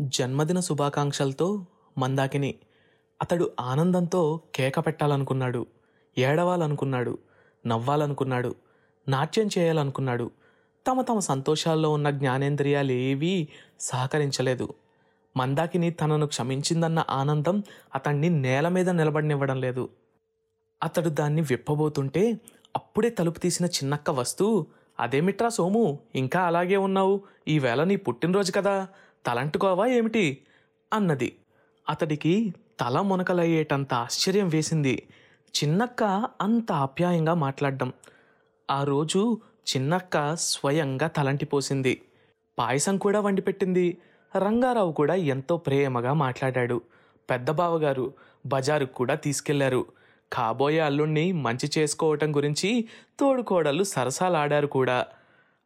జన్మదిన శుభాకాంక్షలతో మందాకిని అతడు ఆనందంతో కేక పెట్టాలనుకున్నాడు ఏడవాలనుకున్నాడు నవ్వాలనుకున్నాడు నాట్యం చేయాలనుకున్నాడు. తమ తమ సంతోషాల్లో ఉన్న జ్ఞానేంద్రియాలు ఏవీ సహకరించలేదు. మందాకిని తనను క్షమించిందన్న ఆనందం అతన్ని నేల మీద నిలబడినివ్వడం లేదు. అతడు దాన్ని విప్పబోతుంటే అప్పుడే తలుపు తీసిన చిన్నక్క వస్తూ అదేమిట్రా సోము ఇంకా అలాగే ఉన్నావు? ఈవేళ నీ పుట్టినరోజు కదా? తలంటుకోవా ఏమిటి? అన్నది. అతడికి తల మునకలయ్యేటంత ఆశ్చర్యం వేసింది. చిన్నక్క అంత ఆప్యాయంగా మాట్లాడడం. ఆ రోజు చిన్నక్క స్వయంగా తలంటిపోసింది పాయసం కూడా వండిపెట్టింది. రంగారావు కూడా ఎంతో ప్రేమగా మాట్లాడాడు. పెద్ద బావగారు బజారుకు కూడా తీసుకెళ్ళారు. కాబోయే అల్లుణ్ణి మంచి చేసుకోవటం గురించి తోడుకోడళ్ళు సరసాలాడారు కూడా.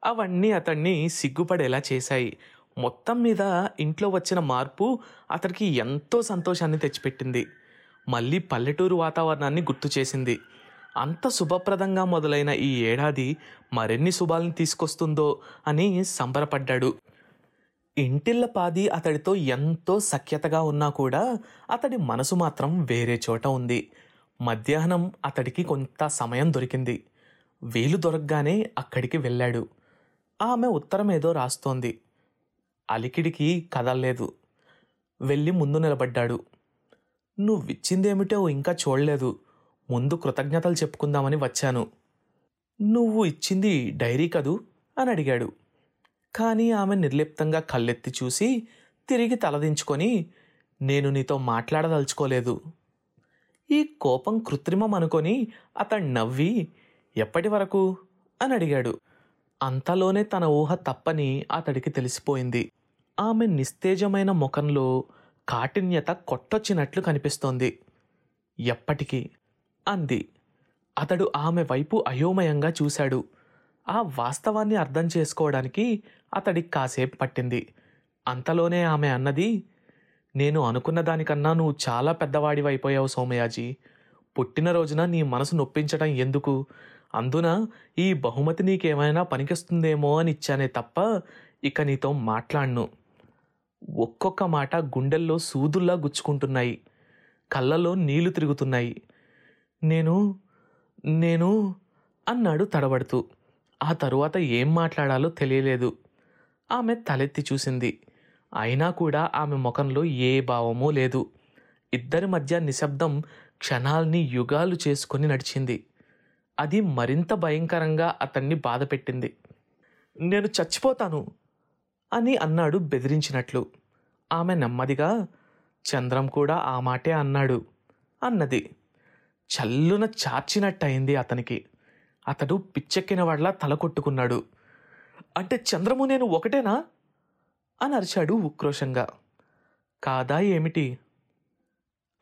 అవన్నీ అతన్ని సిగ్గుపడేలా చేశాయి. మొత్తం మీద ఇంట్లో వచ్చిన మార్పు అతడికి ఎంతో సంతోషాన్ని తెచ్చిపెట్టింది. మళ్ళీ పల్లెటూరు వాతావరణాన్ని గుర్తు చేసింది. అంత శుభప్రదంగా మొదలైన ఈ ఏడాది మరిన్ని శుభాలను తీసుకొస్తుందో అని సంబరపడ్డాడు. ఇంటిళ్ళ పాది అతడితో ఎంతో సఖ్యతగా ఉన్నా కూడా అతడి మనసు మాత్రం వేరే చోట ఉంది. మధ్యాహ్నం అతడికి కొంత సమయం దొరికింది. వీలు దొరకగానే అక్కడికి వెళ్ళాడు. ఆమె ఉత్తరం ఏదో రాస్తోంది. అలికిడికి కదల్లేదు. వెళ్ళి ముందు నిలబడ్డాడు. నువ్విచ్చిందేమిటో ఇంకా చూడలేదు. ముందు కృతజ్ఞతలు చెప్పుకుందామని వచ్చాను. నువ్వు ఇచ్చింది డైరీ కదూ? అని అడిగాడు. కానీ ఆమె నిర్లిప్తంగా కళ్ళెత్తి చూసి తిరిగి తలదించుకొని నేను నీతో మాట్లాడదలుచుకోలేదు. ఈ కోపం కృత్రిమం అనుకొని అతడు నవ్వి ఎప్పటి వరకు? అని అడిగాడు. అంతలోనే తన ఊహ తప్పని అతడికి తెలిసిపోయింది. ఆమె నిస్తేజమైన ముఖంలో కాఠిన్యత కొట్టొచ్చినట్లు కనిపిస్తోంది. ఎప్పటికీ? అంది. అతడు ఆమె వైపు అయోమయంగా చూశాడు. ఆ వాస్తవాన్ని అర్థం చేసుకోవడానికి అతడికి కాసేపు పట్టింది. అంతలోనే ఆమె అన్నది నేను అనుకున్న దానికన్నా నువ్వు చాలా పెద్దవాడివైపోయావు సోమయాజీ. పుట్టినరోజున నీ మనసు నొప్పించడం ఎందుకు? అందున ఈ బహుమతి నీకేమైనా పనికిస్తుందేమో అని ఇచ్చానే తప్ప ఇక నీతో మాట్లాడను. ఒక్కొక్క మాట గుండెల్లో సూదుల్లా గుచ్చుకుంటున్నాయి. కళ్ళలో నీళ్ళు తిరుగుతున్నాయి. నేను నేను అన్నాడు తడబడుతూ. ఆ తరువాత ఏం మాట్లాడాలో తెలియలేదు. ఆమె తలెత్తి చూసింది. అయినా కూడా ఆమె ముఖంలో ఏ భావమూ లేదు. ఇద్దరి మధ్య నిశ్శబ్దం క్షణాల్ని యుగాలు చేసుకొని నడిచింది. అది మరింత భయంకరంగా అతన్ని బాధపెట్టింది నేను చచ్చిపోతాను అని అన్నాడు బెదిరించినట్లు. ఆమె నెమ్మదిగా చంద్రం కూడా ఆ మాటే అన్నాడు అన్నది. చల్లున చార్చినట్టయింది అతనికి. అతడు పిచ్చెక్కిన వాళ్ళ తల కొట్టుకున్నాడు. అంటే చంద్రము నేను ఒకటేనా? అని అరిచాడు ఉక్రోషంగా. కాదా ఏమిటి?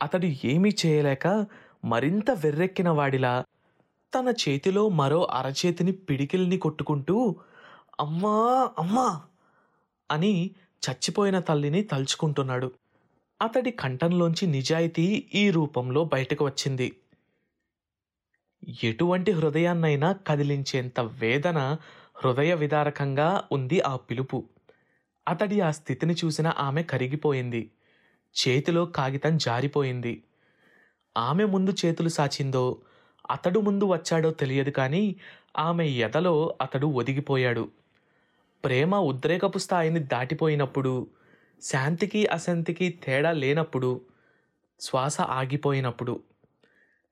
అతడు ఏమీ చేయలేక మరింత వెర్రెక్కిన వాడిలా తన చేతిలో మరో అరచేతిని పిడికిల్ని కొట్టుకుంటూ అమ్మా అమ్మా అని చచ్చిపోయిన తల్లిని తలుచుకుంటున్నాడు. అతడి కంఠంలోంచి నిజాయితీ ఈ రూపంలో బయటకు వచ్చింది. ఎటువంటి హృదయాన్నైనా కదిలించేంత వేదన హృదయ విదారకంగా ఉంది ఆ పిలుపు. అతడి ఆ స్థితిని చూసిన ఆమె కరిగిపోయింది. చేతిలో కాగితం జారిపోయింది. ఆమె ముందు చేతులు సాచిందో అతడు ముందు వచ్చాడో తెలియదు కానీ ఆమె ఎదలో అతడు ఒదిగిపోయాడు. ప్రేమ ఉద్రేకపు స్థాయిని దాటిపోయినప్పుడు శాంతికి అశాంతికి తేడా లేనప్పుడు శ్వాస ఆగిపోయినప్పుడు.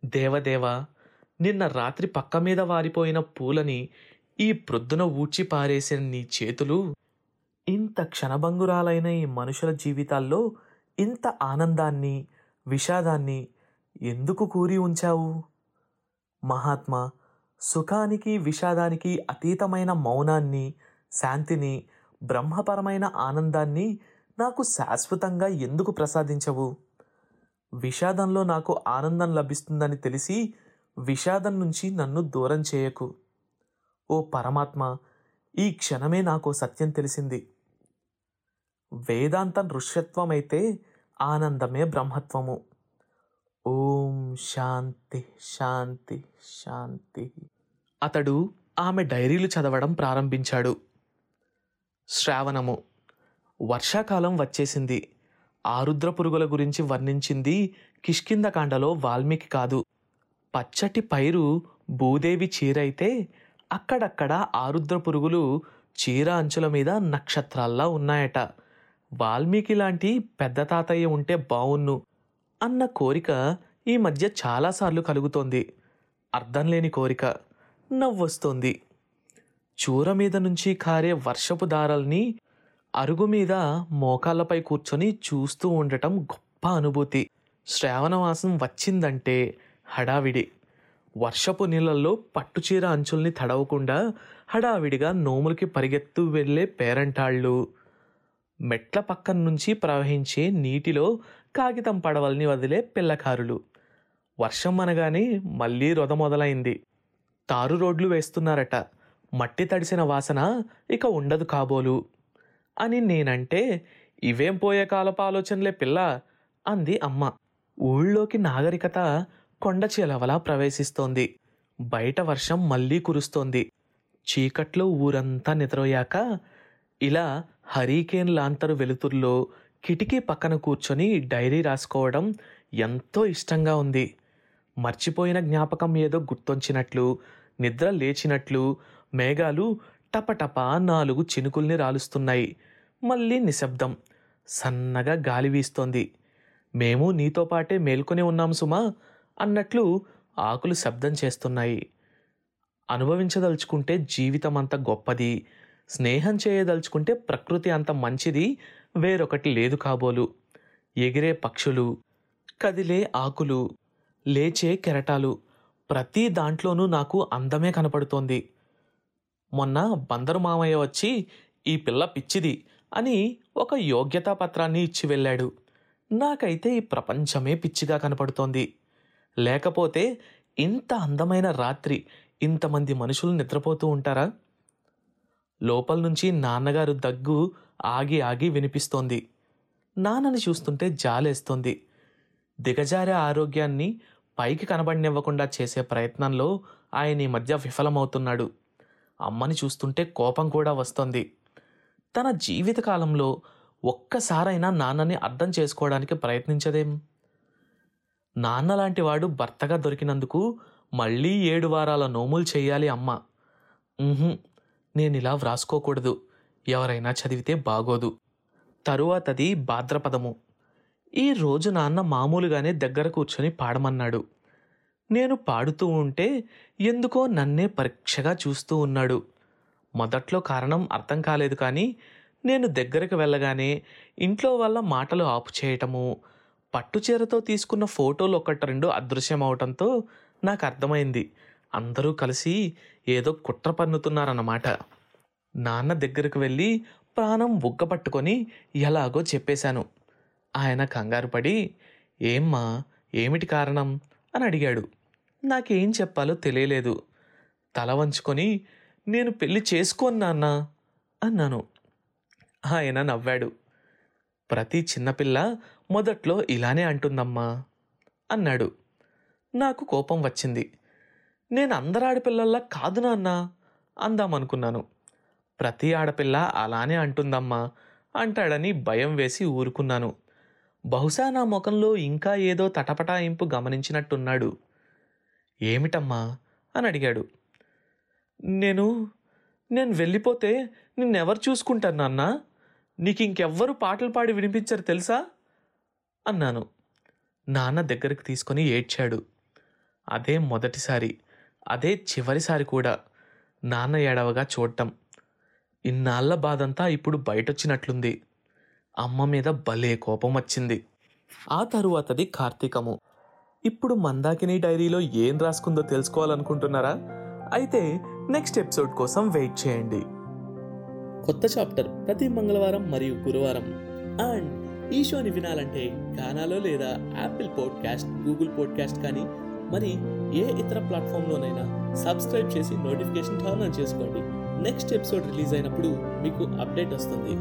దేవదేవ నిన్న రాత్రి పక్క మీద వారిపోయిన పూలని ఈ ప్రొద్దున ఊడ్చి పారేసిన నీ చేతులు? ఇంత క్షణభంగురాలైన ఈ మనుషుల జీవితాల్లో ఇంత ఆనందాన్ని విషాదాన్ని ఎందుకు కూరి ఉంచావు? మహాత్మా సుఖానికి విషాదానికి అతీతమైన మౌనాన్ని శాంతిని బ్రహ్మపరమైన ఆనందాన్ని నాకు శాశ్వతంగా ఎందుకు ప్రసాదించవు? విషాదంలో నాకు ఆనందం లభిస్తుందని తెలిసి విషాదం నుంచి నన్ను దూరం చేయకు. ఓ పరమాత్మ ఈ క్షణమే నాకు సత్యం తెలిసింది. వేదాంతం ఋష్యత్వమైతే ఆనందమే బ్రహ్మత్వము. ఓం శాంతి శాంతి శాంతి. అతడు ఆమె డైరీలు చదవడం ప్రారంభించాడు. శ్రావణము. వర్షాకాలం వచ్చేసింది. ఆరుద్ర పురుగుల గురించి వర్ణించింది కిష్కిందకాండలో వాల్మీకి కాదు. పచ్చటి పైరు భూదేవి చీరైతే అక్కడక్కడ ఆరుద్ర పురుగులు చీర అంచుల మీద నక్షత్రాల్లా ఉన్నాయట. వాల్మీకి లాంటి పెద్ద తాతయ్య ఉంటే బావున్ను. అన్న కోరిక ఈ మధ్య చాలాసార్లు కలుగుతోంది. అర్థం లేని కోరిక నవ్వొస్తోంది. చూర మీద నుంచి కారే వర్షపు దారల్ని అరుగు మీద మోకాళ్ళపై కూర్చొని చూస్తూ ఉండటం గొప్ప అనుభూతి. శ్రావణమాసం వచ్చిందంటే హడావిడి. వర్షపు నీళ్ళల్లో పట్టుచీర అంచుల్ని తడవకుండా హడావిడిగా నోములకి పరిగెత్తు వెళ్ళే పేరంటాళ్ళు. మెట్ల పక్కన నుంచి ప్రవహించే నీటిలో కాగితం పడవల్ని వదిలే పిల్లకారులు. వర్షం అనగానే మళ్ళీ రొద మొదలైంది. తారు రోడ్లు వేస్తున్నారట. మట్టి తడిసిన వాసన ఇక ఉండదు కాబోలు. అని నేనంటే ఇవేం పోయే కాలపు ఆలోచనలే పిల్ల అంది అమ్మ. ఊళ్ళోకి నాగరికత కొండచేలవలా ప్రవేశిస్తోంది. బయట వర్షం మళ్ళీ కురుస్తోంది. చీకట్లో ఊరంతా నిద్రపోయాక ఇలా హరికేన్ లాంతరు వెలుతుర్లో కిటికీ పక్కన కూర్చొని డైరీ రాసుకోవడం ఎంతో ఇష్టంగా ఉంది. మర్చిపోయిన జ్ఞాపకం ఏదో గుర్తొచ్చినట్లు నిద్ర లేచినట్లు మేఘాలు టపటప నాలుగు చినుకుల్ని రాలుస్తున్నాయి. మళ్ళీ నిశ్శబ్దం. సన్నగా గాలి వీస్తోంది. మేము నీతో పాటే మేల్కొని ఉన్నాం సుమా అన్నట్లు ఆకులు శబ్దం చేస్తున్నాయి. అనుభవించదలుచుకుంటే జీవితం అంత గొప్పది. స్నేహం చేయదలుచుకుంటే ప్రకృతి అంత మంచిది వేరొకటి లేదు కాబోలు. ఎగిరే పక్షులు కదిలే ఆకులు లేచే కెరటాలు ప్రతి దాంట్లోనూ నాకు అందమే కనపడుతోంది. మొన్న బందరు మామయ్య వచ్చి ఈ పిల్ల పిచ్చిది అని ఒక యోగ్యతా పత్రాన్ని ఇచ్చి వెళ్ళాడు. నాకైతే ఈ ప్రపంచమే పిచ్చిగా కనపడుతోంది. లేకపోతే ఇంత అందమైన రాత్రి ఇంతమంది మనుషులు నిద్రపోతూ ఉంటారా? లోపల నుంచి నాన్నగారు దగ్గు ఆగి ఆగి వినిపిస్తోంది. నాన్నని చూస్తుంటే జాలేస్తోంది. దిగజారే ఆరోగ్యాన్ని పైకి కనబడినివ్వకుండా చేసే ప్రయత్నంలో ఆయన ఈ మధ్య విఫలమవుతున్నాడు. అమ్మని చూస్తుంటే కోపం కూడా వస్తోంది. తన జీవితకాలంలో ఒక్కసారైనా నాన్నని అర్థం చేసుకోవడానికి ప్రయత్నించదేం? నాన్న లాంటి వాడు భర్తగా దొరికినందుకు మళ్ళీ ఏడు వారాల నోములు చేయాలి అమ్మ. నేను ఇలా వ్రాసుకోకూడదు. ఎవరైనా చదివితే బాగోదు. తరువాతది భాద్రపదము. ఈ రోజు నాన్న మామూలుగానే దగ్గర కూర్చొని పాడమన్నాడు. నేను పాడుతూ ఉంటే ఎందుకో నన్నే పరీక్షగా చూస్తూ ఉన్నాడు. మొదట్లో కారణం అర్థం కాలేదు కానీ నేను దగ్గరకు వెళ్ళగానే ఇంట్లో వాళ్ళ మాటలు ఆపు చేయటము పట్టుచీరతో తీసుకున్న ఫోటోలు ఒకటి రెండు అదృశ్యమవటంతో నాకు అర్థమైంది. అందరూ కలిసి ఏదో కుట్ర పన్నుతున్నారన్నమాట. నాన్న దగ్గరకు వెళ్ళి ప్రాణం బుగ్గ పట్టుకొని ఎలాగో చెప్పేశాను. ఆయన కంగారు పడి ఏమ్మా ఏమిటి కారణం? అని అడిగాడు. నాకేం చెప్పాలో తెలియలేదు. తల వంచుకొని నేను పెళ్ళి చేసుకోను నాన్న అన్నాను. ఆయన నవ్వాడు. ప్రతి చిన్నపిల్ల మొదట్లో ఇలానే అంటుందమ్మా అన్నాడు. నాకు కోపం వచ్చింది. నేను అందరు ఆడపిల్లల్లా కాదు నాన్న అందామనుకున్నాను. ప్రతి ఆడపిల్ల అలానే అంటుందమ్మా అంటాడని భయం వేసి ఊరుకున్నాను. బహుశా నా ముఖంలో ఇంకా ఏదో తటపటాయింపు గమనించినట్టున్నాడు. ఏమిటమ్మా? అని అడిగాడు. నేను నేను వెళ్ళిపోతే నిన్నెవరు చూసుకుంటాను నాన్న? నీకు ఇంకెవ్వరు పాటలు పాడి వినిపించరు తెలుసా? అన్నాను. నాన్న దగ్గరికి తీసుకొని ఏడ్చాడు. అదే మొదటిసారి అదే చివరిసారి కూడా నాన్న ఏడవగా చూడటం. ఇన్నాళ్ళ బాధంతా ఇప్పుడు బయటొచ్చినట్లుంది. అమ్మ మీద భలే కోపం వచ్చింది. ఆ తరువాతది కార్తీకము. ఇప్పుడు మందాకిని డైరీలో ఏం రాసుకుందో తెలుసుకోవాలనుకుంటున్నారా? అయితే నెక్స్ట్ ఎపిసోడ్ కోసం వెయిట్ చేయండి. కొత్త చాప్టర్ ప్రతి మంగళవారం మరియు గురువారం. అండ్ ఈ షోని వినాలంటే గానాలో లేదా యాపిల్ పాడ్కాస్ట్ గూగుల్ పాడ్కాస్ట్ కానీ మరి ఏ ఇతర ప్లాట్ఫామ్లోనైనా సబ్స్క్రైబ్ చేసి నోటిఫికేషన్ టర్న్ ఆన్ చేసుకోండి. నెక్స్ట్ ఎపిసోడ్ రిలీజ్ అయినప్పుడు మీకు అప్డేట్ వస్తుంది.